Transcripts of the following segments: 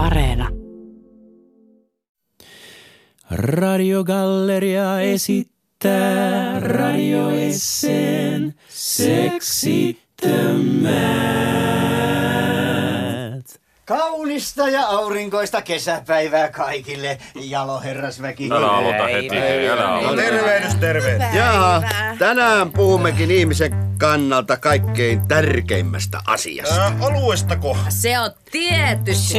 Areena. Radiogalleria esittää radioesseen seksittömät. Kaunista ja aurinkoista kesäpäivää kaikille, jaloherrasväki. Älä aloita heti, No tervehdys, terve. Jaha, tänään puhummekin ihmisen kannalta kaikkein tärkeimmästä asiasta. Ää, Oluestako? Se on tietysti.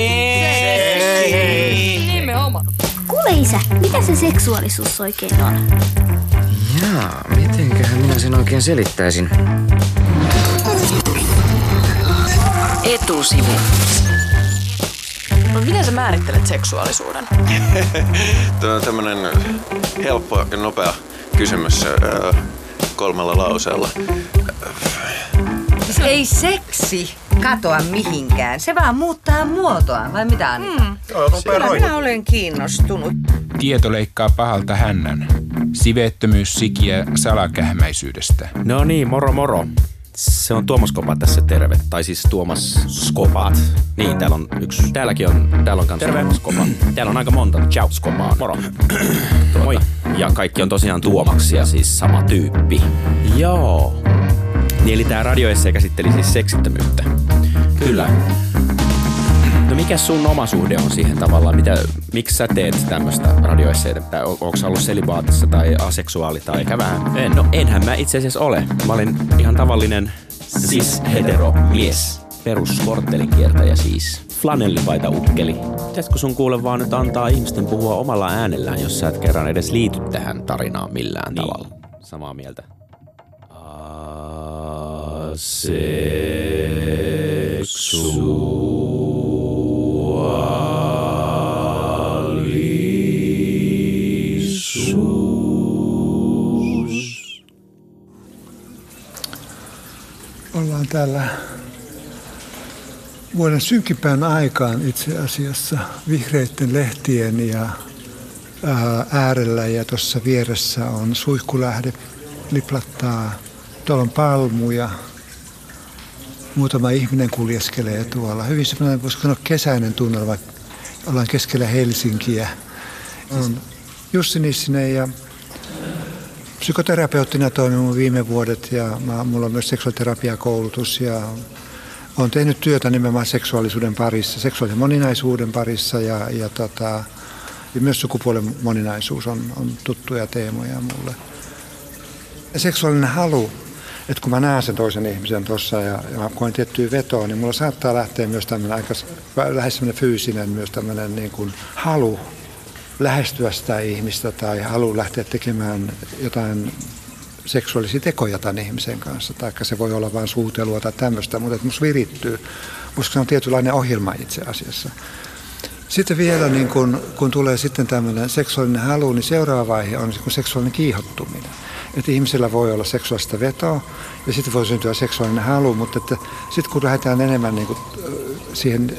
Nimenomaan. Kuule isä, mitä se seksuaalisuus oikein on? Jaa, mitenköhän minä sen oikein selittäisin? Etusivu. No miten sä määrittelet seksuaalisuuden? Tämä on tämmönen helppo ja nopea kysymys kolmella lauseella. Ei seksi katoa mihinkään. Se vaan muuttaa muotoaan, vai mitä Anita? Mm. Kyllä minä olen kiinnostunut. Tieto leikkaa pahalta hännän. Siveettömyys sikiä salakähmäisyydestä. No niin, moro moro. Se on Tuomas Kopa tässä terve. Tai siis Tuomas Skopat. Niin, täällä on yksi. Täälläkin on, täällä on kanssa terve. Tuomas Kopa. Täällä on aika monta. Ciao Skopaa. Moro. Moi. Ja kaikki on tosiaan Tuomaksia, siis sama tyyppi. Joo. Niin eli tää radioesse käsitteli siis seksittömyyttä. Kyllä. No mikä sun oma suhde on siihen tavallaan? Mitä, miksi sä teet tämmöistä radioesseitä? On- Onko sä ollut selibaatissa tai aseksuaali tai ehkä vähän? En, no enhän mä itse asiassa ole. Mä olin ihan tavallinen cis hetero mies. Perus korttelinkiertäjä siis. Flanellipaita ukkeli. Pitäisikö sun kuule vaan nyt antaa ihmisten puhua omalla äänellään, jos sä et kerran edes liity tähän tarinaan millään niin. tavalla? Samaa mieltä. Ollaan täällä vuoden synkimpään aikaan itse asiassa vihreiden lehtien ja ää, äärellä ja tuossa vieressä on suihkulähde, liplattaa. Tuolla on palmuja. Muutama ihminen kuljeskelee tuolla. Hyvin semmoinen, voisiko sanoa kesäinen tunnelma. Ollaan keskellä Helsinkiä. On Jussi Nissinen ja psykoterapeuttina toiminut viime vuodet ja mä, mulla on myös seksuaaliterapiakoulutus ja olen tehnyt työtä nimenomaan seksuaalisuuden parissa, seksuaalisen moninaisuuden parissa ja, ja, tota, ja myös sukupuolen moninaisuus on, on tuttuja teemoja mulle. Ja seksuaalinen halu, että kun mä näen sen toisen ihmisen tuossa ja, ja mä koen tiettyä vetoa, niin mulla saattaa lähteä myös tämmöinen aika lähes fyysinen myös tämmöinen niin kuin halu lähestyä sitä ihmistä tai halu lähteä tekemään jotain seksuaalisia tekoja tämän ihmisen kanssa, tai se voi olla vain suutelua tai tämmöistä, mutta että musta virittyy. Musta se on tietynlainen ohjelma itse asiassa. Sitten vielä, niin kun, kun tulee sitten tämmöinen seksuaalinen halu, niin seuraava vaihe on niin seksuaalinen kiihottuminen. Että ihmisellä voi olla seksuaalista vetoa ja sitten voi syntyä seksuaalinen halu, mutta että sitten kun lähdetään enemmän niin kuin, siihen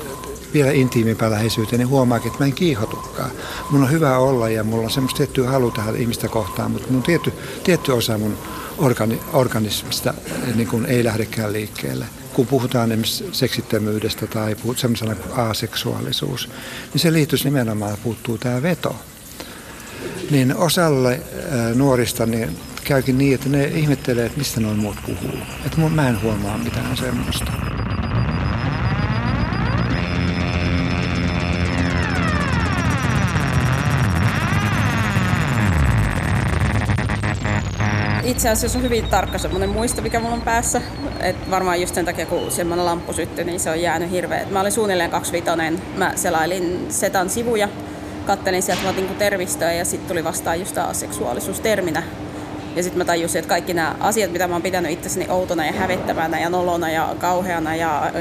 vielä intiimimpään läheisyyteen, niin huomaakin, että mä en kiihotukaan. Mun on hyvä olla ja mulla on semmoista tiettyä halu tähän ihmistä kohtaan, mutta mun tietty, tietty osa mun organi, organismista niin kuin ei lähdekään liikkeelle. Kun puhutaan esimerkiksi seksittömyydestä tai semmoisena kuin aseksuaalisuus, niin se liittyisi nimenomaan, puuttuu tämä veto. Niin osalle ää, nuorista niin käykin niin, että ne ihmettelee, että mistä noin muut puhuu. Että mä en huomaa mitään semmoista. Itse asiassa on hyvin tarkka semmoinen muisto, mikä mulla on päässä. Et varmaan just sen takia, kun semmoinen lamppu syttyi, niin se on jäänyt hirveä. Mä olin suunnilleen kaksivitonen. Mä selailin Setan sivuja, kattelin sieltä vaan niinku tervistöä ja sitten tuli vastaan just tää aseksuaalisuus terminä. Ja sitten mä tajusin, että kaikki nämä asiat, mitä mä oon pitänyt itsessäni outona ja hävettävänä ja nolona ja kauheana ja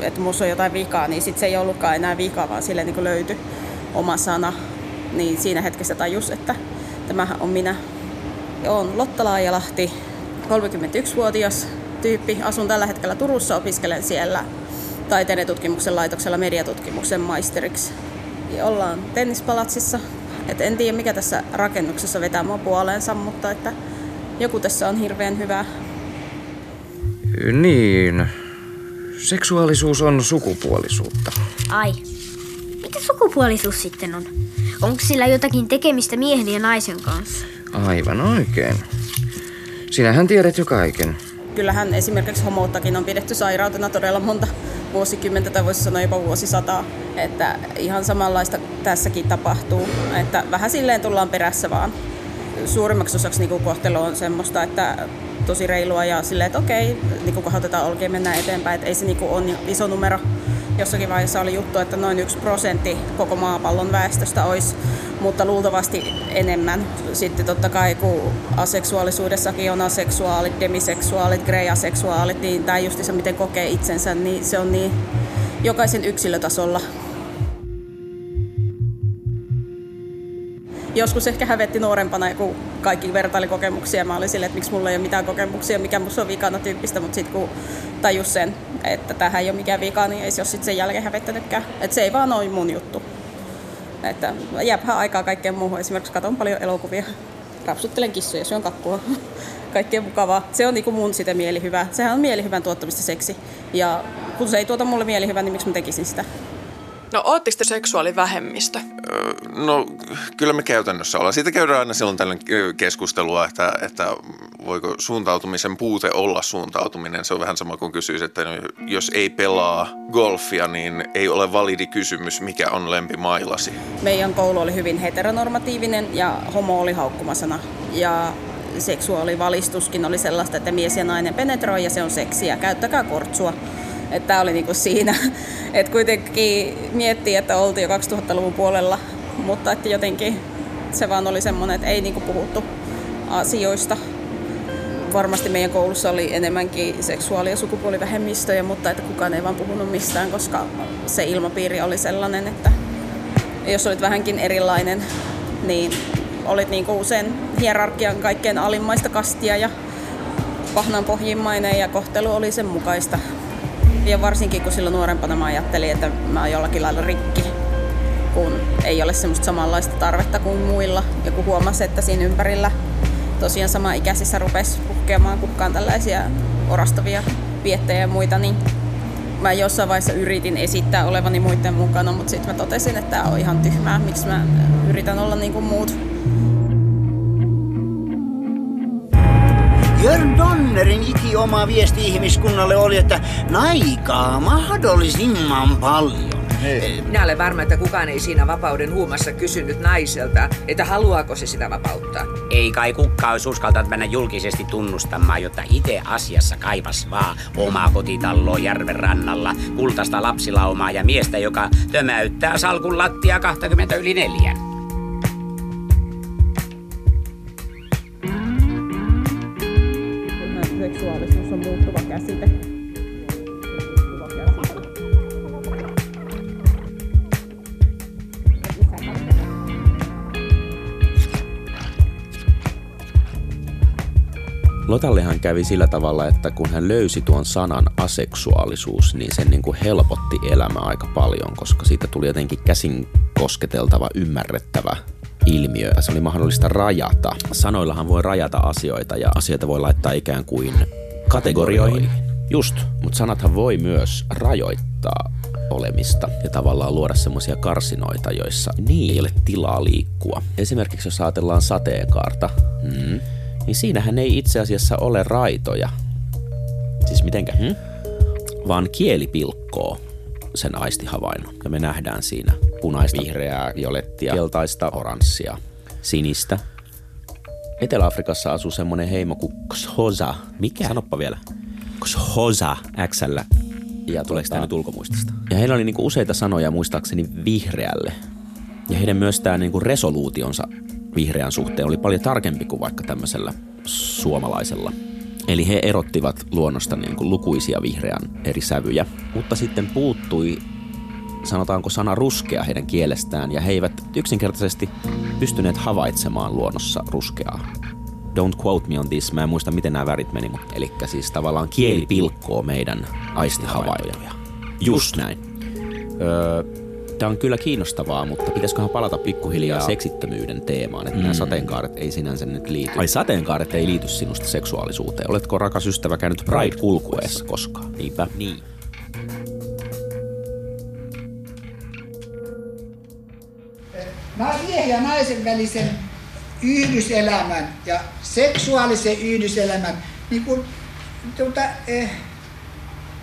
että musta on jotain vikaa, niin sitten se ei ollutkaan enää vikaa, vaan sille niin löytyi oma sana. Niin siinä hetkessä tajus, että tämähän on minä. Olen Lotta Laajalahti, 31-vuotias tyyppi. Asun tällä hetkellä Turussa, opiskelen siellä taiteen ja tutkimuksen laitoksella mediatutkimuksen maisteriksi. Ja ollaan tennispalatsissa. Et en tiedä mikä tässä rakennuksessa vetää mua puoleensa, mutta että joku tässä on hirveän hyvä. Niin. Seksuaalisuus on sukupuolisuutta. Ai, Mitä sukupuolisuus sitten on? Onko sillä jotakin tekemistä miehen ja naisen kanssa? Aivan oikein. Sinähän tiedät jo kaiken. Kyllähän esimerkiksi homouttakin on pidetty sairautena todella monta vuosikymmentä tai voisi sanoa jopa vuosisataa. Että ihan samanlaista tässäkin tapahtuu. Että vähän silleen tullaan perässä vaan. Suurimmaksi osaksi niin kohtelu on semmoista, että tosi reilua ja silleen, että okei, niin kohotetaan olkeen mennään eteenpäin. Että ei se niin ole iso numero jossakin vaiheessa oli juttu, että noin yksi prosentti koko maapallon väestöstä olisi, mutta luultavasti enemmän. Sitten totta kai kun aseksuaalisuudessakin on aseksuaalit, demiseksuaalit, greaseksuaalit, niin tämä just se miten kokee itsensä, niin se on niin jokaisen yksilötasolla joskus ehkä hävetti nuorempana, kun kaikki vertailikokemuksia. Mä olin silleen, että miksi mulla ei ole mitään kokemuksia, mikä musta on vikana tyyppistä, mutta sitten kun tajus sen, että tähän ei ole mikään vika, niin ei se ole sitten sen jälkeen hävettänytkään. Että se ei vaan ole mun juttu. Että jää vähän aikaa kaikkeen muuhun. Esimerkiksi katon paljon elokuvia. Rapsuttelen kissoja, syön kakkua. Kaikkea mukavaa. Se on niinku mun sitä mielihyvää. Sehän on mielihyvän tuottamista seksi. Ja kun se ei tuota mulle mielihyvää, niin miksi mä tekisin sitä? No ootteko te seksuaalivähemmistö? No kyllä me käytännössä ollaan. Siitä käydään aina silloin tällainen keskustelua, että, että voiko suuntautumisen puute olla suuntautuminen. Se on vähän sama kuin kysyisi, että jos ei pelaa golfia, niin ei ole validi kysymys, mikä on lempimailasi. Meidän koulu oli hyvin heteronormatiivinen ja homo oli haukkumasana. Ja seksuaalivalistuskin oli sellaista, että mies ja nainen penetroi ja se on seksiä. Käyttäkää kortsua. Että tämä oli niinku siinä. Että kuitenkin miettii, että oltiin jo 2000-luvun puolella, mutta että jotenkin se vaan oli semmoinen, että ei niinku puhuttu asioista. Varmasti meidän koulussa oli enemmänkin seksuaali- ja sukupuolivähemmistöjä, mutta että kukaan ei vaan puhunut mistään, koska se ilmapiiri oli sellainen, että jos olit vähänkin erilainen, niin olit niinku usein hierarkian kaikkein alimmaista kastia ja pahnan pohjimmainen ja kohtelu oli sen mukaista. Ja varsinkin kun silloin nuorempana mä ajattelin, että mä oon jollakin lailla rikki, kun ei ole semmoista samanlaista tarvetta kuin muilla. Ja kun huomasi, että siinä ympärillä tosiaan sama ikäisissä rupesi puhkeamaan kukkaan tällaisia orastavia viettejä ja muita, niin mä jossain vaiheessa yritin esittää olevani muiden mukana, mutta sitten mä totesin, että tämä on ihan tyhmää, miksi mä yritän olla niin kuin muut. Jörn Donnerin iki oma viesti ihmiskunnalle oli, että naikaa mahdollisimman paljon. Minä olen varma, että kukaan ei siinä vapauden huumassa kysynyt naiselta, että haluaako se sitä vapauttaa. Ei kai kukaan olisi uskaltanut mennä julkisesti tunnustamaan, jotta itse asiassa kaipas vaan omaa kotitaloa järven rannalla, kultaista lapsilaumaa ja miestä, joka tömäyttää salkun lattia 20 yli neljän. Lotallehan kävi sillä tavalla, että kun hän löysi tuon sanan aseksuaalisuus, niin se niin kuin helpotti elämää aika paljon, koska siitä tuli jotenkin käsin kosketeltava, ymmärrettävä ilmiö se oli mahdollista rajata. Sanoillahan voi rajata asioita ja asioita voi laittaa ikään kuin kategorioihin. Just, mutta sanathan voi myös rajoittaa olemista ja tavallaan luoda semmoisia karsinoita, joissa niin ei ole tilaa liikkua. Esimerkiksi jos ajatellaan sateenkaarta, mm, niin siinähän ei itse asiassa ole raitoja. Siis mitenkä? Hmm? Vaan kieli pilkkoo sen aistihavainnon. Ja me nähdään siinä punaista, vihreää, violettia, keltaista, oranssia, sinistä. Etelä-Afrikassa asuu semmonen heimo kuin Xhosa. Mikä? Sanoppa vielä. Xhosa Xllä. Ja tuleeko tämä nyt ulkomuistista? Ja heillä oli niinku useita sanoja muistaakseni vihreälle. Ja heidän myös tämä niinku resoluutionsa vihreän suhteen oli paljon tarkempi kuin vaikka tämmöisellä suomalaisella. Eli he erottivat luonnosta niin kuin lukuisia vihreän eri sävyjä, mutta sitten puuttui sanotaanko sana ruskea heidän kielestään ja he eivät yksinkertaisesti pystyneet havaitsemaan luonnossa ruskeaa. Don't quote me on this, mä en muista miten nämä värit meni, mutta eli siis tavallaan kieli pilkkoo meidän aistihavaintoja. Just näin. Öö, Tämä on kyllä kiinnostavaa, mutta pitäisiköhän palata pikkuhiljaa seksittömyyden teemaan, että mm. nämä sateenkaaret ei sinänsä nyt liity. Ai sateenkaaret ei liity sinusta seksuaalisuuteen. Oletko rakas ystävä käynyt Pride-kulkueessa koskaan? Niinpä. Niin. miehen ja naisen välisen yhdyselämän ja seksuaalisen yhdyselämän niin kuin, tuota, eh,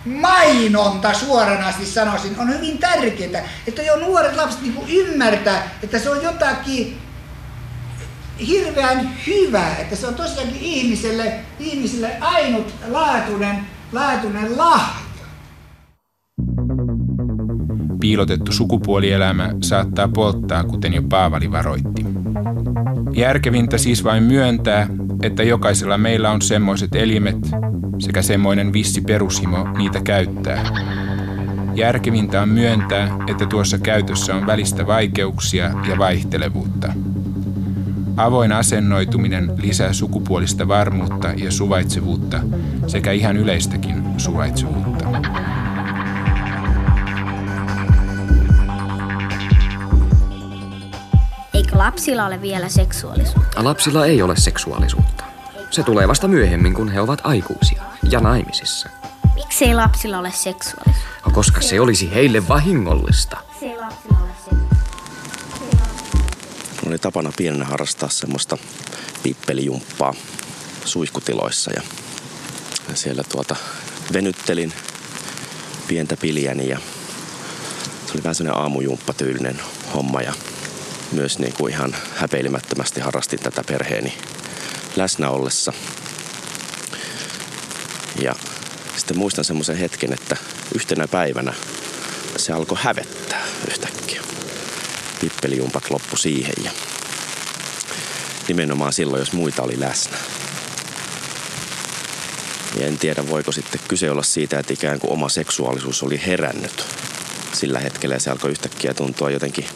mainonta suoranaisesti sanoisin on hyvin tärkeää, että jo nuoret lapset niin kuin ymmärtää, että se on jotakin hirveän hyvää, että se on tosiaankin ihmiselle, ihmiselle ainutlaatuinen laatuinen lahja. Piilotettu sukupuolielämä saattaa polttaa, kuten jo Paavali varoitti. Järkevintä siis vain myöntää, että jokaisella meillä on semmoiset elimet sekä semmoinen vissi perushimo niitä käyttää. Järkevintä on myöntää, että tuossa käytössä on välistä vaikeuksia ja vaihtelevuutta. Avoin asennoituminen lisää sukupuolista varmuutta ja suvaitsevuutta sekä ihan yleistäkin suvaitsevuutta. Lapsilla ole vielä seksuaalisuutta? Lapsilla ei ole seksuaalisuutta. Se tulee vasta myöhemmin, kun he ovat aikuisia ja naimisissa. Miksei lapsilla ole seksuaalisuutta? Koska se olisi heille vahingollista. Miksei lapsilla ole Mulla oli tapana pienenä harrastaa semmoista pippelijumppaa suihkutiloissa ja siellä tuota venyttelin pientä piljäni ja se oli vähän semmoinen aamujumppatyylinen homma ja myös niin kuin ihan häpeilemättömästi harrastin tätä perheeni läsnä ollessa. Ja sitten muistan semmoisen hetken, että yhtenä päivänä se alkoi hävettää yhtäkkiä. Pippelijumpat loppu siihen ja nimenomaan silloin, jos muita oli läsnä. Ja en tiedä, voiko sitten kyse olla siitä, että ikään kuin oma seksuaalisuus oli herännyt sillä hetkellä ja se alkoi yhtäkkiä tuntua jotenkin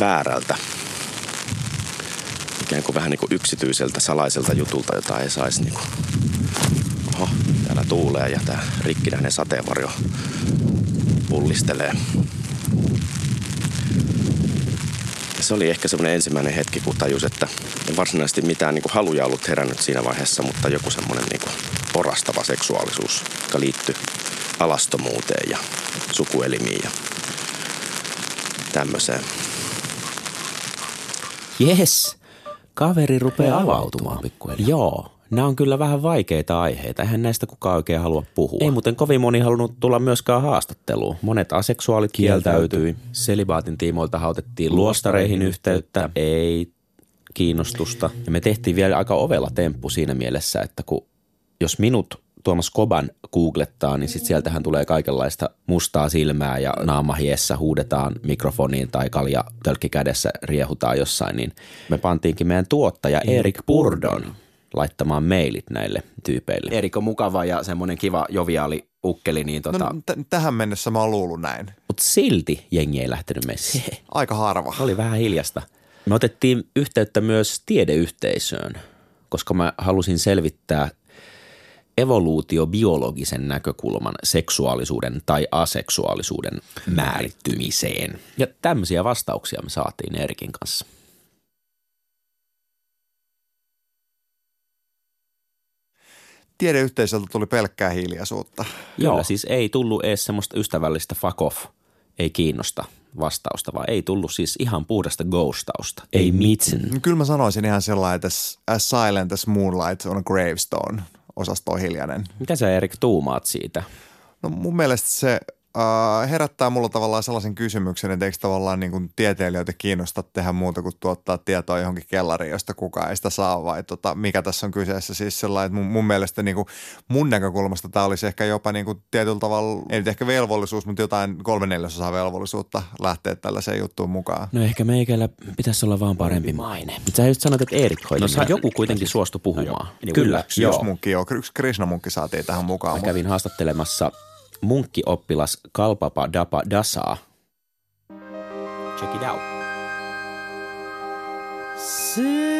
väärältä. Ikään kuin vähän niin kuin yksityiseltä, salaiselta jutulta, jota ei saisi niin kuin... Oho, täällä tuulee ja tää rikkinäinen sateenvarjo pullistelee. Ja se oli ehkä semmoinen ensimmäinen hetki, kun tajus, että ei varsinaisesti mitään niin kuin haluja ollut herännyt siinä vaiheessa, mutta joku semmoinen niin kuin porastava seksuaalisuus, joka liittyi alastomuuteen ja sukuelimiin ja tämmöiseen. Yes, kaveri rupeaa avautumaan pikkuhiljaa. Joo, nämä on kyllä vähän vaikeita aiheita. Eihän näistä kukaan oikein halua puhua. Ei muuten kovin moni halunnut tulla myöskään haastatteluun. Monet aseksuaalit kieltäytyi. Selibaatin tiimoilta hautettiin luostareihin yhteyttä. Ei kiinnostusta. Ja me tehtiin vielä aika ovella temppu siinä mielessä, että kun jos minut Tuomas Koban googlettaa, niin sitten sieltähän tulee kaikenlaista mustaa silmää ja naamahiessä huudetaan mikrofoniin tai kalja tölkki kädessä riehutaan jossain, niin me pantiinkin meidän tuottaja Erik Purdon laittamaan mailit näille tyypeille. Erik on mukava ja semmoinen kiva joviaali ukkeli, niin tota... No, t- tähän mennessä mä oon luullut näin. Mutta silti jengi ei lähtenyt messiin. Aika harva. Oli vähän hiljasta. Me otettiin yhteyttä myös tiedeyhteisöön, koska mä halusin selvittää evoluutiobiologisen näkökulman seksuaalisuuden tai aseksuaalisuuden määrittymiseen. Ja tämmöisiä vastauksia me saatiin Erikin kanssa. Tiedeyhteisöltä tuli pelkkää hiljaisuutta. Joo, siis ei tullut edes semmoista ystävällistä fuck off, ei kiinnosta vastausta, vaan ei tullut siis ihan puhdasta ghostausta. Ei mitään. Kyllä mä sanoisin ihan sellainen, että as silent as moonlight on a gravestone osasto on hiljainen. Mitä sä Erik tuumaat siitä? No mun mielestä se äh, herättää mulla tavallaan sellaisen kysymyksen, että eikö tavallaan niin kuin tieteilijöitä kiinnosta tehdä muuta kuin tuottaa tietoa johonkin kellariin, josta kukaan ei sitä saa vai tota, mikä tässä on kyseessä. Siis sellainen, että mun, mun mielestä niin kuin mun näkökulmasta tämä olisi ehkä jopa niin kuin tietyllä tavalla, ei nyt ehkä velvollisuus, mutta jotain kolme neljäsosaa velvollisuutta lähteä tällaiseen juttuun mukaan. No ehkä meikällä pitäisi olla vaan parempi maine. Sä just sanoit, että Erik hoiti. No sä, joku kuitenkin suostui puhumaan. No, Kyllä, yksi, joo. Yksi munkki, joo. Yksi Krishna-munkki saatiin tähän mukaan. Mä kävin haastattelemassa munkkioppilas Kalpapa Dapa Dasaa. Check it out. Selibat.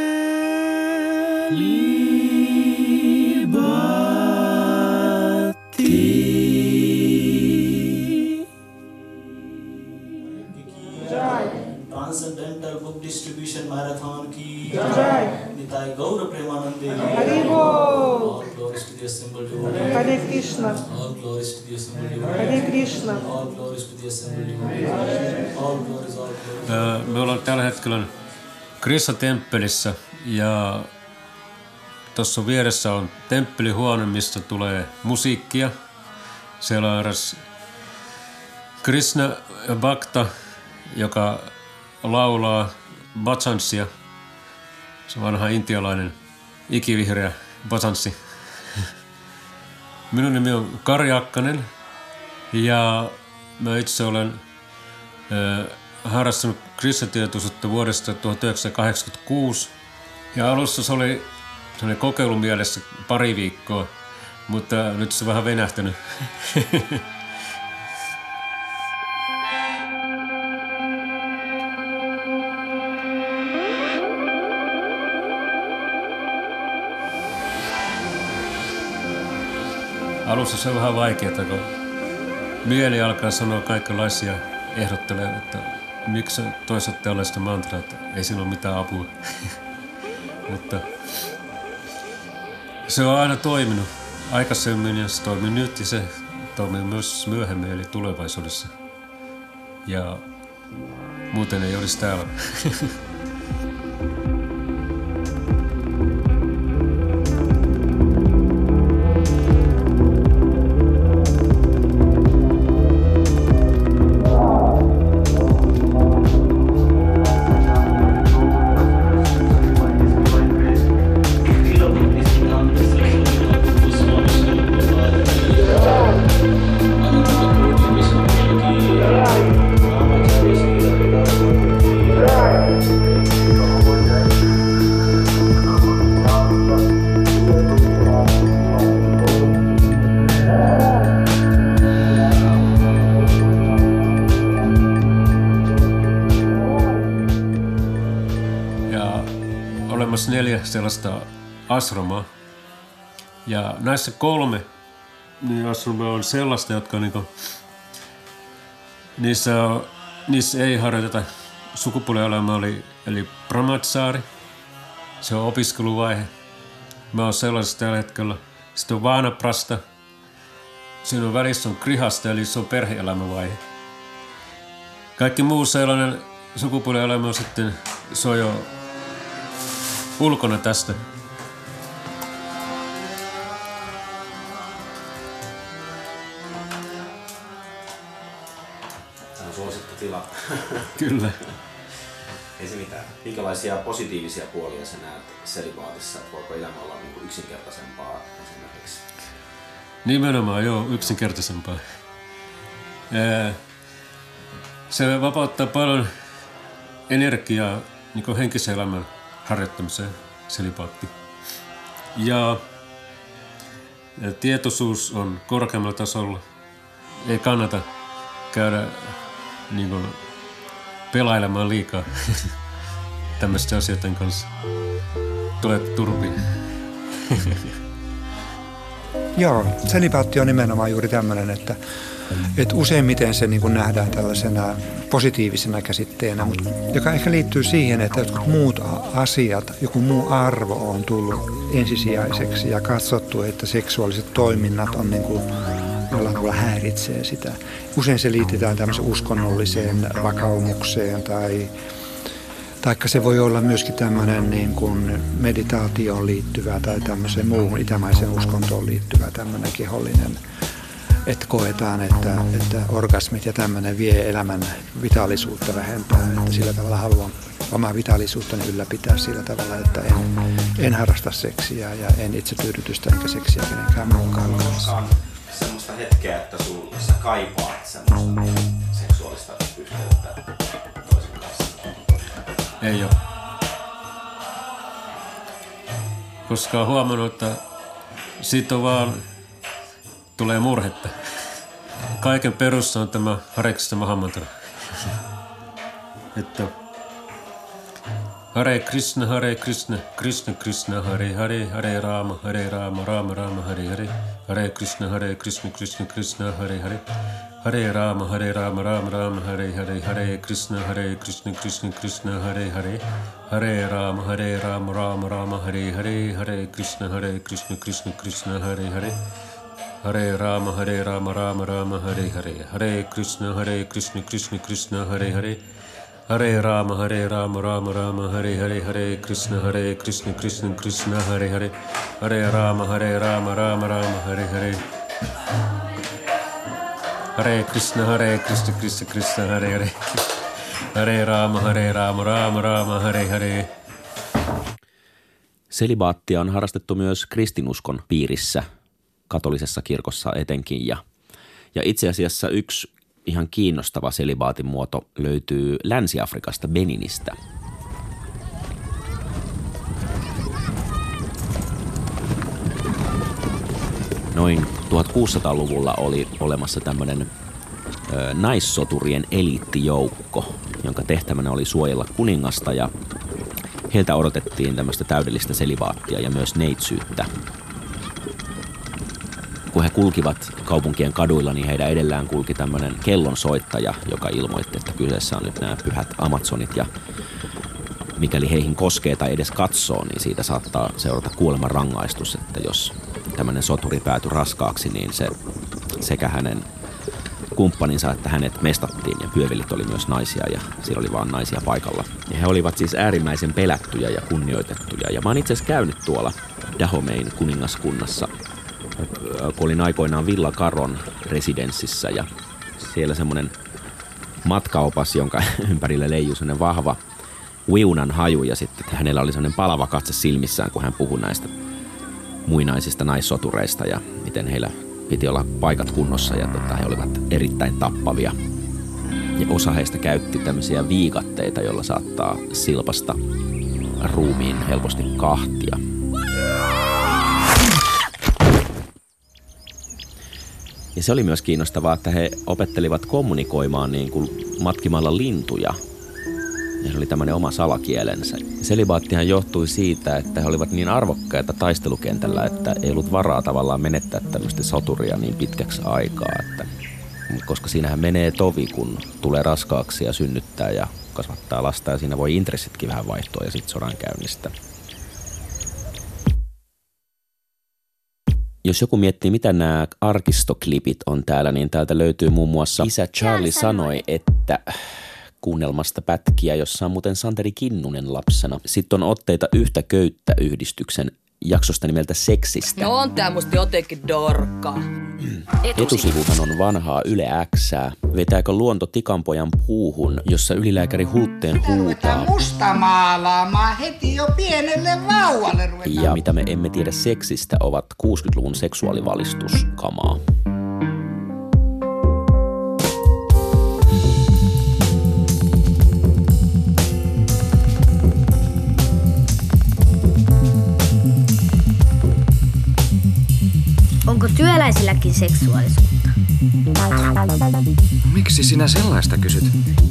Me ollaan tällä hetkellä Krissa temppelissä ja tuossa vieressä on temppelihuone, mistä tulee musiikkia. Siellä on eräs Krishna Bhakta, joka laulaa bhajansia. Se on vanha intialainen ikivihreä bhajansi. Minun nimi on Kari Akkanen ja mä itse olen ö, harrastanut kristitietoisuutta vuodesta 1986. Ja alussa se oli sellainen kokeilu mielessä pari viikkoa, mutta nyt se on vähän venähtänyt. Alussa se on vähän vaikeaa, kun mieli alkaa sanoa kaikenlaisia ehdottelee, että miksi toisaalta tällaista mantraa, että ei sillä ole mitään apua. Mutta se on aina toiminut aikaisemmin ja se toimii nyt ja se toimii myös myöhemmin eli tulevaisuudessa. Ja muuten ei olisi täällä. sellaista asramaa. Ja näissä kolme niin asramaa on sellaista, jotka niinku, niissä, on, niissä ei harjoiteta sukupuolielämää, eli, eli Brahmatsari. Se on opiskeluvaihe. Mä oon sellaisessa tällä hetkellä. Sitten on Vanaprasta. Siinä on välissä on Krihasta, eli se on perhe-elämävaihe. Kaikki muu sellainen sukupuolielämä on sitten, se on jo ulkona tästä. Tämä on suosittu tila. Kyllä. Ei se mitään. Minkälaisia positiivisia puolia sä näet selibaatissa? Että voiko elämä olla niin kuin yksinkertaisempaa esimerkiksi? Nimenomaan, joo, yksinkertaisempaa. Se vapauttaa paljon energiaa niin henkisen elämän harjoittamiseen, selipaatti. Ja, tietoisuus on korkeammalla tasolla. Ei kannata käydä niin kuin, pelailemaan liikaa tämmöisten asioiden kanssa. Tulet turpiin. Joo, selibaatti on nimenomaan juuri tämmöinen, että, että useimmiten se niin nähdään tällaisena positiivisena käsitteenä, mutta joka ehkä liittyy siihen, että jotkut muut asiat, joku muu arvo on tullut ensisijaiseksi ja katsottu, että seksuaaliset toiminnat on niin kuin jollain tavalla häiritsee sitä. Usein se liitetään tämmöiseen uskonnolliseen vakaumukseen tai Taikka se voi olla myöskin tämmöinen niin kuin meditaatioon liittyvä tai tämmöiseen muuhun itämaiseen uskontoon liittyvä tämmöinen kehollinen, että koetaan, että, että orgasmit ja tämmöinen vie elämän vitaalisuutta vähentää, että sillä tavalla haluan omaa vitaalisuuttani ylläpitää sillä tavalla, että en, en harrasta seksiä ja en itse tyydytystä eikä seksiä kenenkään muunkaan kanssa. Semmoista hetkeä, että sul, sä kaipaat semmoista seksuaalista yhteyttä toisen kanssa. Ei ole. Koska huomannut, että siitä on vaan tulee murhetta. Kaiken perussa on tämä Hareksista Mahamantra. Että Hare Krishna, Hare Krishna, Krishna Krishna, Hare Hare, Hare Rama, Hare Rama, Rama Rama, Hare Hare, Hare Krishna, Hare Krishna, Krishna Krishna, Hare Hare, Hare Rama, Hare Rama, Rama Rama, Hare Hare, Hare Krishna, Hare Krishna, Krishna Krishna, Hare Hare, Hare Rama, Hare Rama, Rama Rama, Hare Hare, Hare Krishna, Hare Krishna, Krishna Krishna, Hare Hare, Hare Rama, Hare Rama, Rama Rama, Hare Hare. Hare Krishna, Hare Krishna, Krishna Krishna, Hare Hare. Hare Rama, Hare Rama, Rama Rama, Hare Hare. Hare Krishna, Hare Krishna, Krishna Krishna, Hare Hare. Hare Rama, Hare Rama, Rama Rama, Hare Hare. Hare Krishna, Hare Krishna, Krishna Krishna, Hare Hare. Hare Rama, Hare Rama, Rama Rama, Hare Hare. Selibaattia on harrastettu myös kristinuskon piirissä, katolisessa kirkossa etenkin. Ja, ja itse asiassa yksi ihan kiinnostava selibaatin muoto löytyy Länsi-Afrikasta Beninistä. Noin 1600-luvulla oli olemassa tämmöinen naissoturien eliittijoukko, jonka tehtävänä oli suojella kuningasta ja heiltä odotettiin tämmöistä täydellistä selibaattia ja myös neitsyyttä. Kun he kulkivat kaupunkien kaduilla, niin heidän edellään kulki tämmöinen kellonsoittaja, joka ilmoitti, että kyseessä on nyt nämä pyhät Amazonit ja mikäli heihin koskee tai edes katsoo, niin siitä saattaa seurata kuoleman rangaistus, että jos tämmöinen soturi päätyi raskaaksi, niin se sekä hänen kumppaninsa, että hänet mestattiin ja pyövelit oli myös naisia ja siellä oli vaan naisia paikalla. Ja he olivat siis äärimmäisen pelättyjä ja kunnioitettuja. Ja mä oon itse asiassa käynyt tuolla Dahomein kuningaskunnassa, kun olin aikoinaan Villa Karon residenssissä ja siellä semmoinen matkaopas, jonka ympärille leijui semmoinen vahva viunan haju ja sitten hänellä oli semmoinen palava katse silmissään, kun hän puhui näistä muinaisista naissotureista ja miten heillä piti olla paikat kunnossa ja tota, he olivat erittäin tappavia. Ja osa heistä käytti tämmöisiä viikatteita, joilla saattaa silpasta ruumiin helposti kahtia. Ja se oli myös kiinnostavaa, että he opettelivat kommunikoimaan niin kuin matkimalla lintuja. Ja se oli tämmöinen oma salakielensä. Selibaattihan johtui siitä, että he olivat niin arvokkaita taistelukentällä, että ei ollut varaa tavallaan menettää tämmöistä soturia niin pitkäksi aikaa. Että, koska siinähän menee tovi, kun tulee raskaaksi ja synnyttää ja kasvattaa lasta ja siinä voi intressitkin vähän vaihtua ja sitten sodan käynnistä. Jos joku miettii, mitä nämä arkistoklipit on täällä, niin täältä löytyy muun muassa Isä Charlie sanoi, että kuunnelmasta pätkiä, jossa on muuten Santeri Kinnunen lapsena. Sitten on otteita yhtä köyttä yhdistyksen jaksosta nimeltä Seksistä. No on tää musta jotenkin dorka. Etusivuhan on vanhaa Yle Xää. Vetääkö luonto tikanpojan puuhun, jossa ylilääkäri Hultteen huutaa. Musta maalaamaan heti jo pienelle vauvalle ruvetaan. Ja mitä me emme tiedä seksistä ovat 60-luvun seksuaalivalistuskamaa. Onko työläisilläkin seksuaalisuutta? Miksi sinä sellaista kysyt?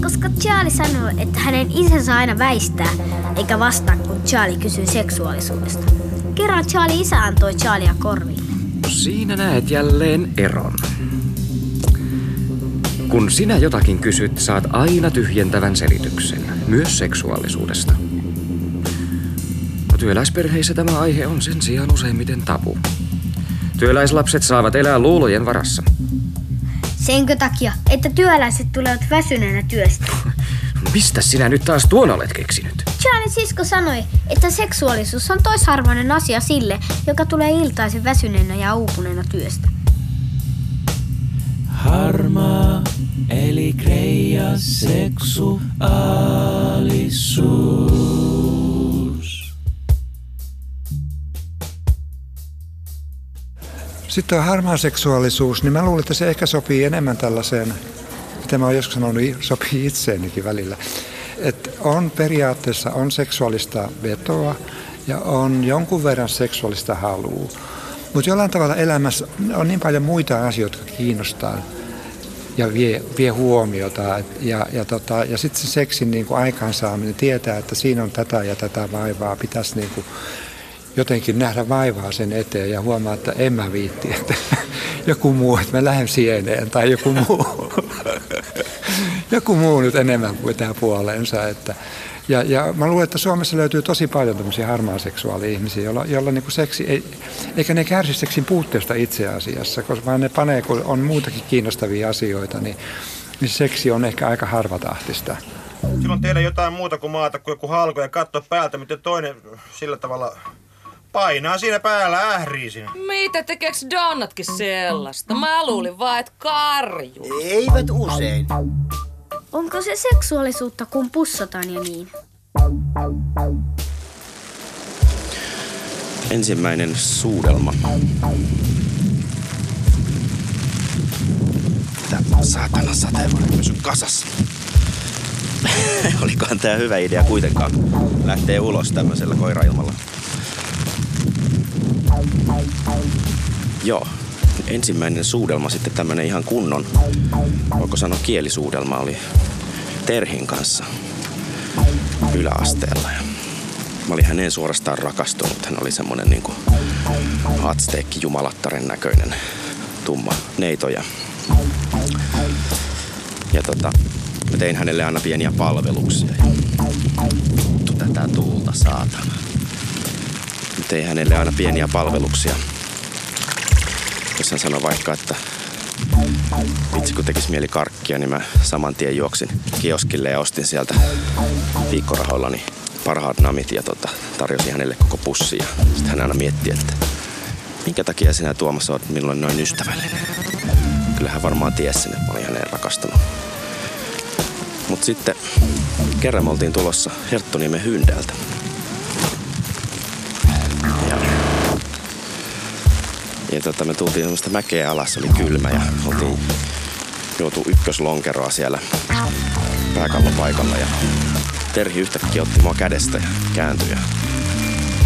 Koska Charlie sanoi, että hänen isänsä aina väistää, eikä vastaa, kun Charlie kysyy seksuaalisuudesta. Kerran Charlie isä antoi Charlia korville. Siinä näet jälleen eron. Kun sinä jotakin kysyt, saat aina tyhjentävän selityksen, myös seksuaalisuudesta. Työläisperheissä tämä aihe on sen sijaan useimmiten tabu. Työläislapset saavat elää luulojen varassa. Senkö takia, että työläiset tulevat väsyneenä työstä? Mistä sinä nyt taas tuon olet keksinyt? Charlie sisko sanoi, että seksuaalisuus on toisarvoinen asia sille, joka tulee iltaisin väsyneenä ja uupuneena työstä. Harmaa eli kreija seksuaalisuus. Sitten on harmaa seksuaalisuus, niin mä luulen, että se ehkä sopii enemmän tällaiseen, mitä mä oon joskus sanonut, sopii itseenikin välillä. Että on periaatteessa on seksuaalista vetoa ja on jonkun verran seksuaalista halua. Mutta jollain tavalla elämässä on niin paljon muita asioita, jotka kiinnostaa ja vie, vie huomiota. Et, ja ja, tota, ja sitten se seksin niin kuin aikaansaaminen tietää, että siinä on tätä ja tätä vaivaa. Pitäisi niin jotenkin nähdä vaivaa sen eteen ja huomaa, että en mä viitti, että joku muu, että mä lähden sieneen tai joku muu. joku muu nyt enemmän vetää puoleensa. Että, Ja, ja mä luulen, että Suomessa löytyy tosi paljon tämmöisiä harmaaseksuaali-ihmisiä, joilla, joilla niin kuin seksi ei, eikä ne kärsi seksin puutteesta itse asiassa, koska vaan ne panee, kun on muutakin kiinnostavia asioita, niin, niin seksi on ehkä aika harvatahtista. Silloin tehdä jotain muuta kuin maata kuin joku halko ja katsoa päältä, miten toinen sillä tavalla painaa siinä päällä, ährii siinä. Mitä tekeeks Donnatkin sellaista? Mä luulin vaan, että karju. Eivät usein. Onko se seksuaalisuutta, kun pussataan ja niin? Ensimmäinen suudelma. Mitä saatana sateenvarjo pysy kasassa? Olikohan tää hyvä idea kuitenkaan lähtee ulos tämmöisellä koirailmalla? Joo, ensimmäinen suudelma sitten tämmönen ihan kunnon, voiko sanoa kielisuudelma, oli Terhin kanssa yläasteella. Mä olin häneen suorastaan rakastunut. Hän oli semmonen niinku hatsteekki jumalattaren näköinen tumma neito. Ja, ja tota, mä tein hänelle aina pieniä palveluksia. Vittu tätä tuulta, saatana. Tein hänelle aina pieniä palveluksia. Jos hän sanoi vaikka, että vitsi kun tekisi mieli karkkia, niin mä saman tien juoksin kioskille ja ostin sieltä viikkorahoillani parhaat namit ja tota, tarjosin hänelle koko pussi. Ja sitten hän aina mietti, että minkä takia sinä Tuomas oot minulle noin ystävällinen. Kyllä hän varmaan tiesi että mä olin häneen rakastunut. Mutta sitten kerran me oltiin tulossa Herttoniemen hyndältä. Ja tota, me tultiin semmoista mäkeä alas, oli kylmä ja oltiin joutu ykköslonkeroa siellä pääkallon paikalla. Ja Terhi yhtäkkiä otti mua kädestä ja kääntyi ja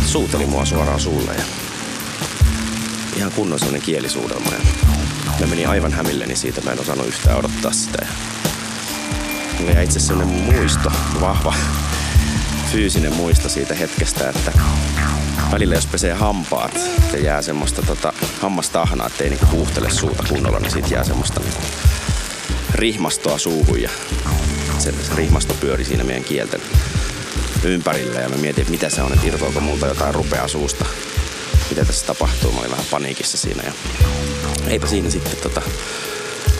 suuteli mua suoraan suulle. Ja ihan kunnon sellainen kielisuudelma. Ja mä menin aivan hämilleni siitä, mä en osannut yhtään odottaa sitä. Ja mulla jäi itse sellainen muisto, vahva fyysinen muisto siitä hetkestä, että välillä jos pesee hampaat ja jää semmoista tota, hammastahnaa, ettei niinku puuhtele suuta kunnolla, niin siitä jää semmoista niinku rihmastoa suuhun ja se, se rihmasto pyöri siinä meidän kielten ympärillä ja mä mietin, että mitä se on, että irtoako multa jotain rupeaa suusta. Mitä tässä tapahtuu, mä olin vähän paniikissa siinä ja eipä siinä sitten tota,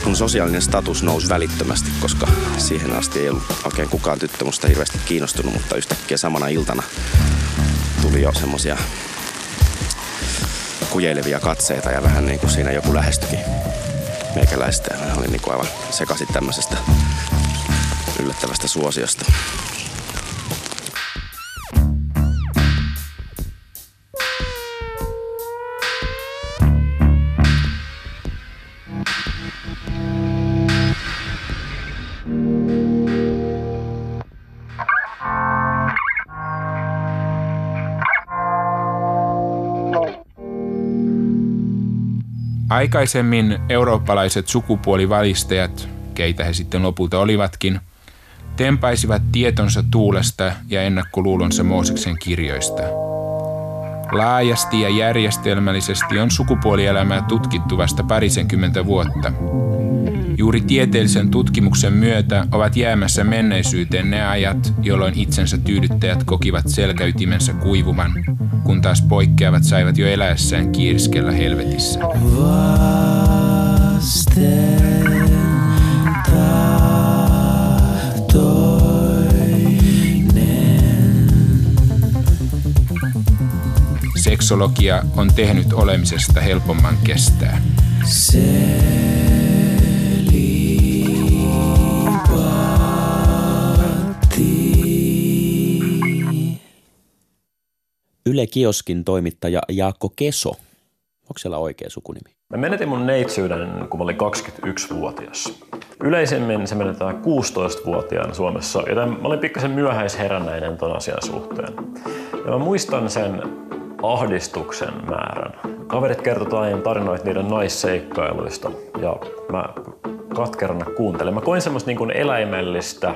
mun sosiaalinen status nousi välittömästi, koska siihen asti ei ollut oikein kukaan tyttö musta hirveästi kiinnostunut, mutta yhtäkkiä samana iltana tuli jo semmosia kujeilevia katseita ja vähän niin kuin siinä joku lähestyikin meikäläistä. Mä olin niin kuin aivan sekaisin tämmöisestä yllättävästä suosiosta. Aikaisemmin eurooppalaiset sukupuolivalistajat, keitä he sitten lopulta olivatkin, tempaisivat tietonsa tuulesta ja ennakkoluulonsa Mooseksen kirjoista. Laajasti ja järjestelmällisesti on sukupuolielämää tutkittu vasta parisenkymmentä vuotta. Juuri tieteellisen tutkimuksen myötä ovat jäämässä menneisyyteen ne ajat, jolloin itsensä tyydyttäjät kokivat selkäytimensä kuivuman, kun taas poikkeavat saivat jo eläessään kiiriskellä helvetissä. Seksologia on tehnyt olemisesta helpomman kestää. Yle Kioskin toimittaja Jaakko Keso. Onko siellä oikea sukunimi? Mä menetin mun neitsyyden, kun mä olin 21-vuotias. Yleisemmin se menetään 16-vuotiaan Suomessa, joten mä olin pikkasen myöhäisherännäinen ton asian suhteen. Ja mä muistan sen ahdistuksen määrän. Kaverit kertovat aina tarinoita niiden naisseikkailuista ja mä katkerana kuuntelin. Mä koin semmoista niin eläimellistä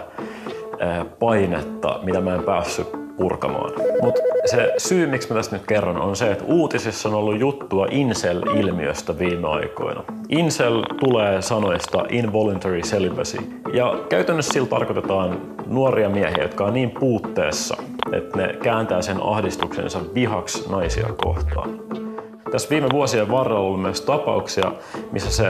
painetta, mitä mä en päässyt purkamaan. Mutta se syy, miksi mä tästä nyt kerron, on se, että uutisissa on ollut juttua incel-ilmiöstä viime aikoina. Incel tulee sanoista involuntary celibacy, ja käytännössä sillä tarkoitetaan nuoria miehiä, jotka on niin puutteessa, että ne kääntää sen ahdistuksensa vihaksi naisia kohtaan. Tässä viime vuosien varrella on ollut myös tapauksia, missä se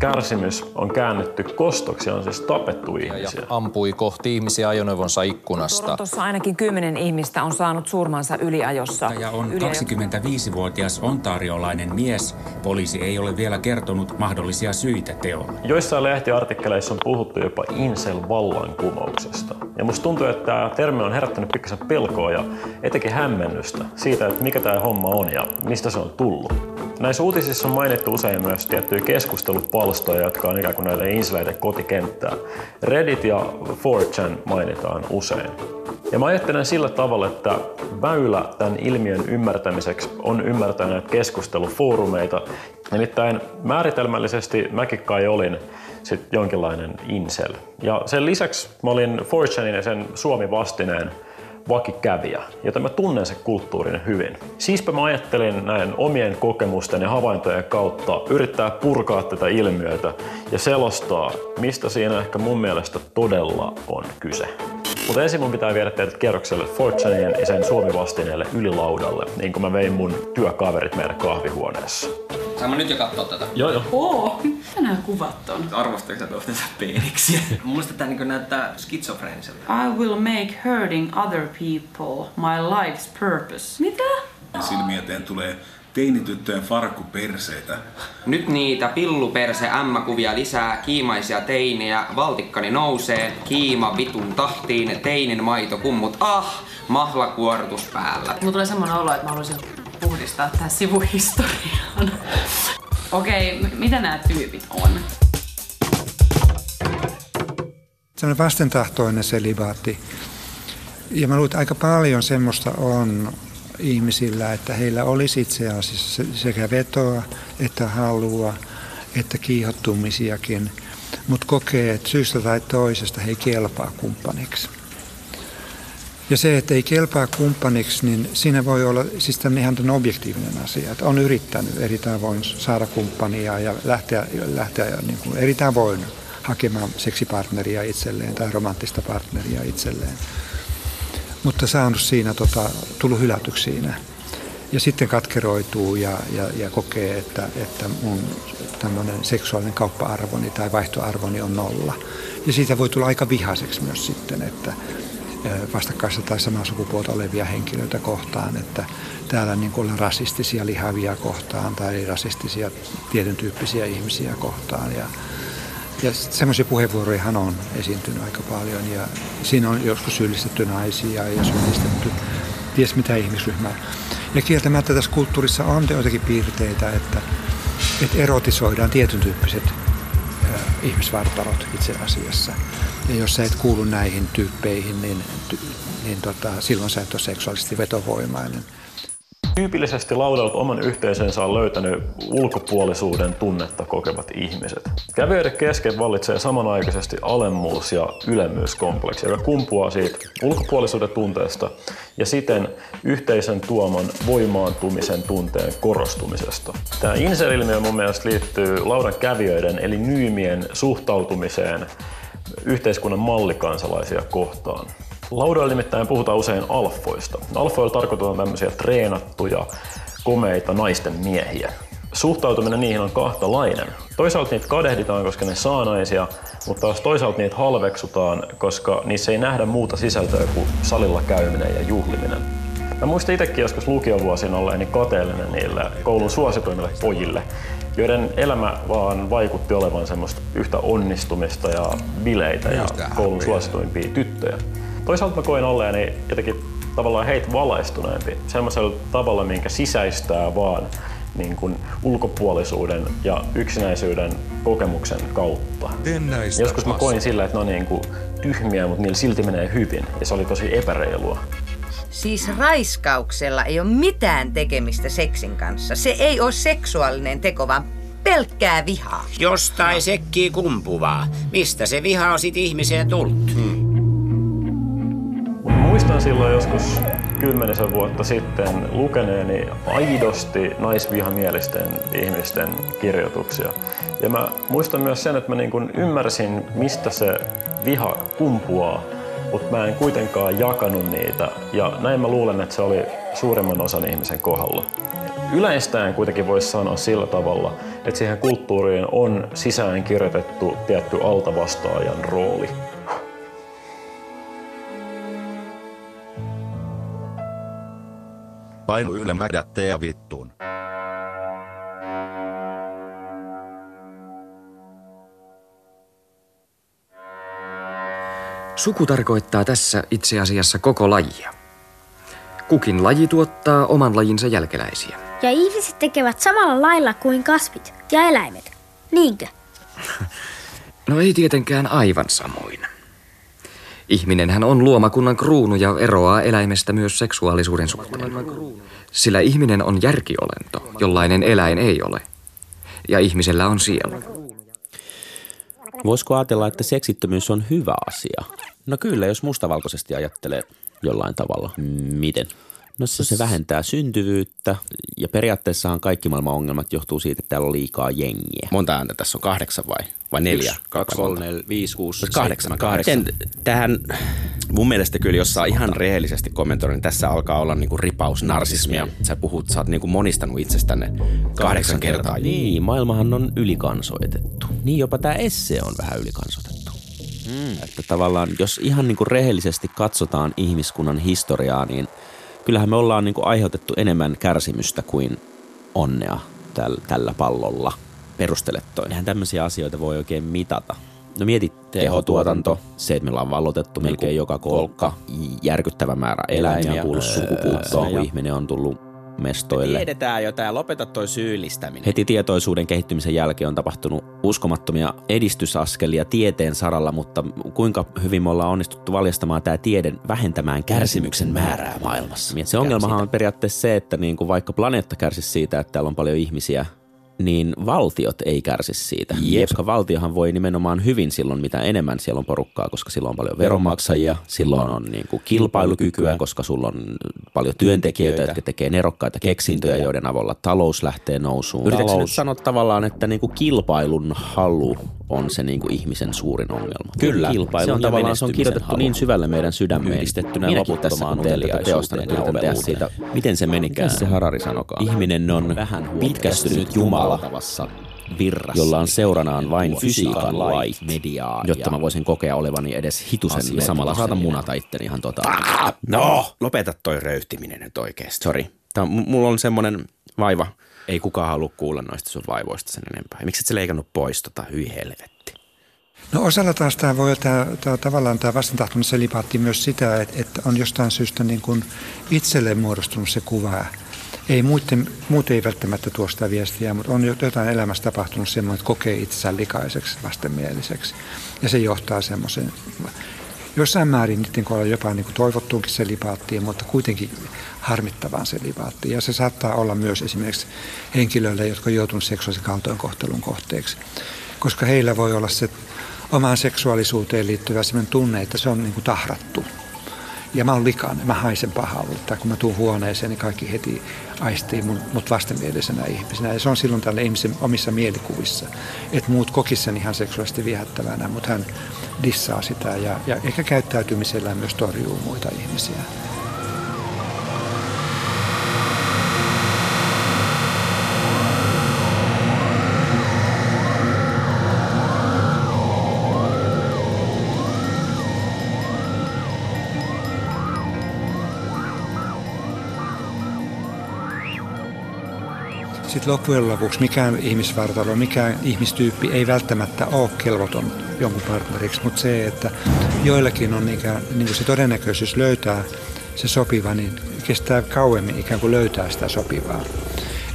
kärsimys on käännetty kostoksi on siis tapettu ihmisiä. Ja ampui kohti ihmisiä ajoneuvonsa ikkunasta. Torontossa ainakin kymmenen ihmistä on saanut surmansa yliajossa. Ja on 25-vuotias ontariolainen mies. Poliisi ei ole vielä kertonut mahdollisia syitä teolle. Joissain lehtiartikkeleissa on puhuttu jopa incel-vallankumouksesta. Ja musta tuntuu, että tämä termi on herättänyt pikkasen pelkoa ja etenkin hämmennystä siitä, että mikä tämä homma on ja mistä se on tullut. Näissä uutisissa on mainittu usein myös tiettyjä keskustelupalstoja, jotka on ikään kuin näille inseleiden kotikenttää. Reddit ja 4chan mainitaan usein. Ja mä ajattelen sillä tavalla, että väylä tämän ilmiön ymmärtämiseksi on ymmärtää näitä keskustelufoorumeita. Nimittäin määritelmällisesti mäkin kai olin sit jonkinlainen incel. Ja sen lisäksi mä olin 4chanin ja sen Suomi-vastineen vakikävijä, joten mä tunnen sen kulttuurin hyvin. Siispä mä ajattelin näin omien kokemusten ja havaintojen kautta yrittää purkaa tätä ilmiötä ja selostaa, mistä siinä ehkä mun mielestä todella on kyse. Mutta ensin mun pitää viedä teidät kierrokselle Fortuneen ja sen Suomi-vastineelle ylilaudalle, niin kuin mä vein mun työkaverit meidän kahvihuoneessa. Saan mä nyt jo katsoa tätä? Joo, joo. Oo, mitä nämä kuvat on? Arvostatko sä toistensa peeniksi? Mun mielestä tää niin näyttää skitsofreeniselta. I will make hurting other people my life's purpose. Mitä? Silmiä eteen tulee teinityttöjen farkkuperseitä. Nyt niitä pilluperse M-kuvia lisää, kiimaisia teinejä, valtikkani nousee, kiima vitun tahtiin, teinin maito kummut, ah, mahlakuortus päällä. Mulla tulee semmoinen olo, että mä haluaisin puhdistaa tähän sivuhistoriaan. Okei, okay, mitä nämä tyypit on? Sellainen vastentahtoinen selibaatti. Ja mä luulen, että aika paljon semmoista on ihmisillä, että heillä olisi itse asiassa sekä vetoa että halua että kiihottumisiakin, mutta kokee, että syystä tai toisesta he ei kelpaa kumppaniksi. Ja se, että ei kelpaa kumppaniksi, niin siinä voi olla siis ihan objektiivinen asia. Että on yrittänyt eri tavoin saada kumppania ja lähteä, lähteä niin kuin eri tavoin hakemaan seksipartneria itselleen tai romanttista partneria itselleen. Mutta saanut siinä, tota, tullut hylätyksi siinä. Ja sitten katkeroituu ja, ja, ja kokee, että, että mun tämmöinen seksuaalinen kauppa-arvoni tai vaihtoarvoni on nolla. Ja siitä voi tulla aika vihaseksi myös sitten, että vastakkaista tai samaa sukupuolta olevia henkilöitä kohtaan, että täällä niin ollaan rasistisia lihavia kohtaan tai rasistisia tietyn tyyppisiä ihmisiä kohtaan. Ja, ja semmoisia puheenvuoroja on esiintynyt aika paljon ja siinä on joskus syyllistetty naisia ja syyllistetty ties mitä ihmisryhmää. Ja kieltämättä tässä kulttuurissa on joitakin piirteitä, että, että erotisoidaan tietyn tyyppiset ihmisvartalot itse asiassa. Ja jos sä et kuulu näihin tyyppeihin, niin, niin tota, silloin sä et ole seksuaalisesti vetovoimainen. Tyypillisesti laudalta oman yhteisönsä on löytänyt ulkopuolisuuden tunnetta kokevat ihmiset. Kävijöiden kesken vallitsee samanaikaisesti alemmuus- ja ylemmyyskompleksi, joka kumpuaa siitä ulkopuolisuuden tunteesta ja siten yhteisön tuoman voimaantumisen tunteen korostumisesta. Tämä insel-ilmiö mun mielestä liittyy laudan kävijöiden eli nyymien suhtautumiseen yhteiskunnan mallikansalaisia kohtaan. Laudoilla nimittäin puhutaan usein alfoista. Alfoilla tarkoitetaan tämmöisiä treenattuja, komeita naisten miehiä. Suhtautuminen niihin on kahtalainen. Toisaalta niitä kadehditaan, koska ne saa naisia, mutta taas toisaalta niitä halveksutaan, koska niissä ei nähdä muuta sisältöä kuin salilla käyminen ja juhliminen. Mä muistan itsekin joskus lukiovuosina olleeni kateellinen niille koulun suosituimmille pojille, joiden elämä vaan vaikutti olevan semmoista yhtä onnistumista ja bileitä ja koulun suosituimpia tyttöjä. Toisaalta mä koin olleeni jotenkin tavallaan heitä valaistuneempi semmoisella tavalla, minkä sisäistää vaan niin kuin ulkopuolisuuden ja yksinäisyyden kokemuksen kautta. Joskus mä koin sillä, että ne on niin kuin tyhmiä, mutta niillä silti menee hyvin ja se oli tosi epäreilua. Siis raiskauksella ei ole mitään tekemistä seksin kanssa. Se ei ole seksuaalinen teko, vaan pelkkää vihaa. Jostain sekkii kumpuvaa. Mistä se viha on sit ihmiseen tullut? Hmm. Silloin joskus kymmenisen vuotta sitten lukeneeni aidosti naisvihamielisten ihmisten kirjoituksia. Ja mä muistan myös sen, että mä niin kuin ymmärsin, mistä se viha kumpuaa mutta mä en kuitenkaan jakanut niitä. Ja näin mä luulen, että se oli suurimman osan ihmisen kohdalla. Yleistäen kuitenkin voisi sanoa sillä tavalla, että siihen kulttuuriin on sisään kirjoitettu tietty altavastaajan rooli. Painu ylemmädätte ja vittuun. Suku tarkoittaa tässä itse asiassa koko lajia. Kukin laji tuottaa oman lajinsa jälkeläisiä. Ja ihmiset tekevät samalla lailla kuin kasvit ja eläimet. Niinkö? No ei tietenkään aivan samoin. Ihminenhän on luomakunnan kruunu ja eroaa eläimestä myös seksuaalisuuden suhteen. Sillä ihminen on järkiolento, jollainen eläin ei ole. Ja ihmisellä on sielu. Voisiko ajatella, että seksittömyys on hyvä asia? No kyllä, jos mustavalkoisesti ajattelee jollain tavalla. Miten? No se, se vähentää syntyvyyttä ja periaatteessahan kaikki maailman ongelmat johtuu siitä, että täällä on liikaa jengiä. Monta ääntä tässä on? Kahdeksan vai? Vai neljä? Yksi, kaksi, kolme, neljä, viisi, kuusi, kahdeksan. kahdeksan. tähän mun mielestä kyllä, jos saa ihan rehellisesti kommentoida, niin tässä alkaa olla niinku ripaus narsismia. Sä puhut, sä oot niinku monistanut itsestänne kahdeksan kertaa. Niin, maailmahan on ylikansoitettu. Niin jopa tämä esse on vähän ylikansoitettu. Mm. Että tavallaan, jos ihan niinku rehellisesti katsotaan ihmiskunnan historiaa, niin – kyllähän me ollaan niin kuin aiheutettu enemmän kärsimystä kuin onnea täl, tällä pallolla. Perustele toi. Eihän tämmöisiä asioita voi oikein mitata. No mieti tehotuotanto, se, että meillä on vallotettu melkein joka kolkka, järkyttävä määrä eläimiä, kuullut sukupuuttoon, kun ihminen on tullut mestoille. Me tiedetään jo tämä, lopeta toi syyllistäminen. Heti tietoisuuden kehittymisen jälkeen on tapahtunut uskomattomia edistysaskelia tieteen saralla, mutta kuinka hyvin me ollaan onnistuttu valjastamaan tämä tiede vähentämään kärsimyksen määrää maailmassa. Se ongelmahan on periaatteessa se, että niin kuin vaikka planeetta kärsisi siitä, että täällä on paljon ihmisiä, niin valtiot ei kärsi siitä. Jep. Koska valtiohan voi nimenomaan hyvin silloin, mitä enemmän siellä on porukkaa, koska silloin on paljon veronmaksajia, silloin on niin kuin kilpailukykyä, koska sulla on paljon työntekijöitä, jotka tekee nerokkaita keksintöjä, joiden avulla talous lähtee nousuun. Yritätkö nyt sanoa tavallaan, että niin kuin kilpailun halu on se niin kuin ihmisen suurin ongelma? Kyllä. Kilpailun se on tavallaan se on kirjoitettu halu. niin syvälle meidän sydämeen. Yhdistettynä loputtomaan teosta, yritän tehdä siitä. Miten se menikään? Miten se Harari sanokaa? Ihminen on vähän pitkästynyt Jumala virrassa, jolla on seuranaan vain fysiikan lait, mediaa, jotta mä voisin kokea olevani edes hitusen samalla saata munata itteni ihan tota. No, lopeta toi röyhtiminen nyt oikeesti. Sori. Mulla on semmonen vaiva. Ei kukaan halua kuulla noista sun vaivoista sen enempää. Miksi et sä leikannut pois tota, hyi helvetti? No osalla taas tämä voi tämä, tämä tavallaan tämä vastentahtoinen selipaatti myös sitä, että, että on jostain syystä niin kuin itselle muodostunut se kuva, ei muuten, muut ei välttämättä tuo sitä viestiä, mutta on jotain elämässä tapahtunut semmoinen, että kokee itsensä likaiseksi, vastenmieliseksi. Ja se johtaa semmoiseen, jossain määrin niiden kohdalla jopa niin kuin toivottuunkin selipaattiin, mutta kuitenkin harmittavaan selipaattiin. Ja se saattaa olla myös esimerkiksi henkilöille, jotka on joutunut seksuaalisen kaltoinkohtelun kohteeksi. Koska heillä voi olla se omaan seksuaalisuuteen liittyvä sellainen tunne, että se on niin kuin tahrattu ja mä oon likainen, mä haisen pahalta. Kun mä tuun huoneeseen, niin kaikki heti aistii mun, mut vastenmielisenä ihmisenä. Ja se on silloin tälle ihmisen omissa mielikuvissa. Että muut kokis sen ihan seksuaalisesti viehättävänä, mutta hän dissaa sitä ja, ja ehkä käyttäytymisellään myös torjuu muita ihmisiä. Sitten loppujen lopuksi mikään ihmisvartalo, mikään ihmistyyppi ei välttämättä ole kelvoton jonkun partneriksi, mutta se, että joillakin on ikään, niin kuin se todennäköisyys löytää se sopiva, niin kestää kauemmin ikään kuin löytää sitä sopivaa.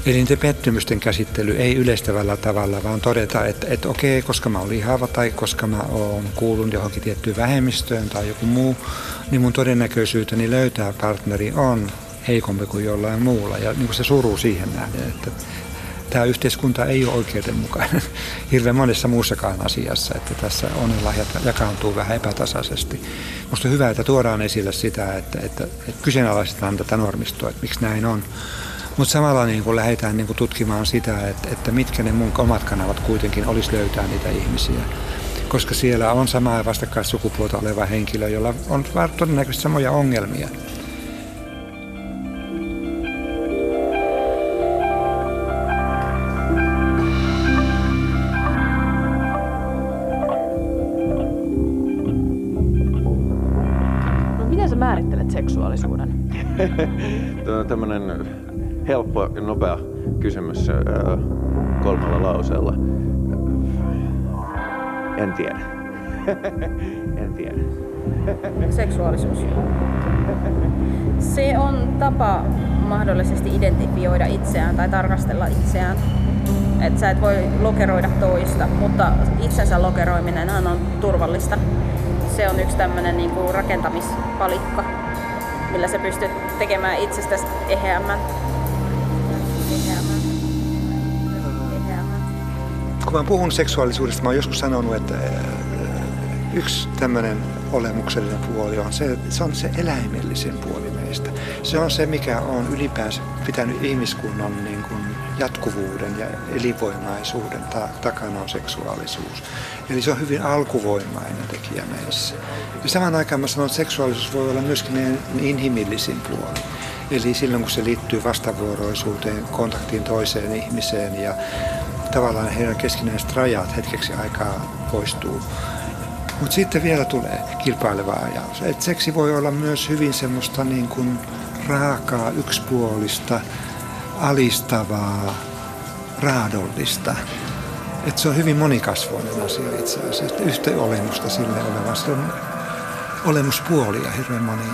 Eli niiden pettymysten käsittely ei yleistävällä tavalla, vaan todeta, että, että okei, koska mä olen lihava tai koska mä olen kuulun johonkin tiettyyn vähemmistöön tai joku muu, niin mun todennäköisyyteni löytää partneri on heikompi kuin jollain muulla. Ja niin kuin se suru siihen nähden, että tämä yhteiskunta ei ole oikeudenmukainen hirveän monessa muussakaan asiassa, että tässä onnenlahjat jakaantuu vähän epätasaisesti. Minusta on hyvä, että tuodaan esille sitä, että, että, että kyseenalaistetaan tätä normistoa, että miksi näin on. Mutta samalla niin kun lähdetään niin kun tutkimaan sitä, että, että mitkä ne mun omat kanavat kuitenkin olisi löytää niitä ihmisiä. koska siellä on samaa vastakkaissukupuolta oleva henkilö, jolla on todennäköisesti samoja ongelmia. Helppo ja nopea kysymys kolmella lauseella. En tiedä. en tiedä. Seksuaalisuus. Se on tapa mahdollisesti identifioida itseään tai tarkastella itseään. Et sä et voi lokeroida toista, mutta itsensä lokeroiminen on turvallista. Se on yksi tämmöinen niinku rakentamispalikka, millä sä pystyt tekemään itsestäsi eheämmän. Kun mä puhun seksuaalisuudesta, mä oon joskus sanonut, että yksi tämmöinen olemuksellinen puoli on se, se on se eläimellisen puoli meistä. Se on se, mikä on ylipäänsä pitänyt ihmiskunnan niin kuin jatkuvuuden ja elinvoimaisuuden ta- takana on seksuaalisuus. Eli se on hyvin alkuvoimainen tekijä meissä. Ja samaan aikaan mä sanon, että seksuaalisuus voi olla myöskin meidän inhimillisin puoli. Eli silloin kun se liittyy vastavuoroisuuteen, kontaktiin toiseen ihmiseen ja tavallaan heidän keskinäiset rajat hetkeksi aikaa poistuu. Mutta sitten vielä tulee kilpaileva ajatus. Et seksi voi olla myös hyvin semmoista niin kuin raakaa, yksipuolista, alistavaa, raadollista. Et se on hyvin monikasvoinen asia itse asiassa. Yhtä olemusta sille oleva. Se on olemuspuolia hirveän monia.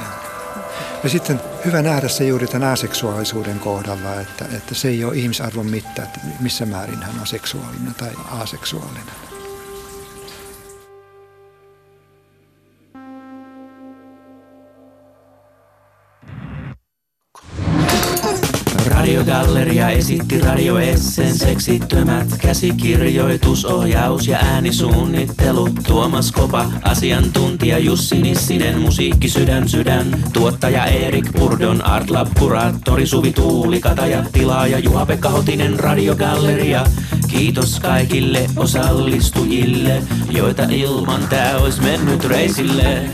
Ja sitten hyvä nähdä se juuri tämän aseksuaalisuuden kohdalla, että, että se ei ole ihmisarvon mitta, että missä määrin hän on seksuaalinen tai aseksuaalinen. Radiogalleria esitti Radio Essen seksittömät käsikirjoitusohjaus ja äänisuunnittelu. Tuomas Kopa, asiantuntija Jussi Nissinen, musiikki sydän sydän. Tuottaja Erik Purdon, Art Lab, kuraattori Suvi Tuulikata ja tilaaja Juha-Pekka Hotinen Radiogalleria. Kiitos kaikille osallistujille, joita ilman tää olisi mennyt reisille.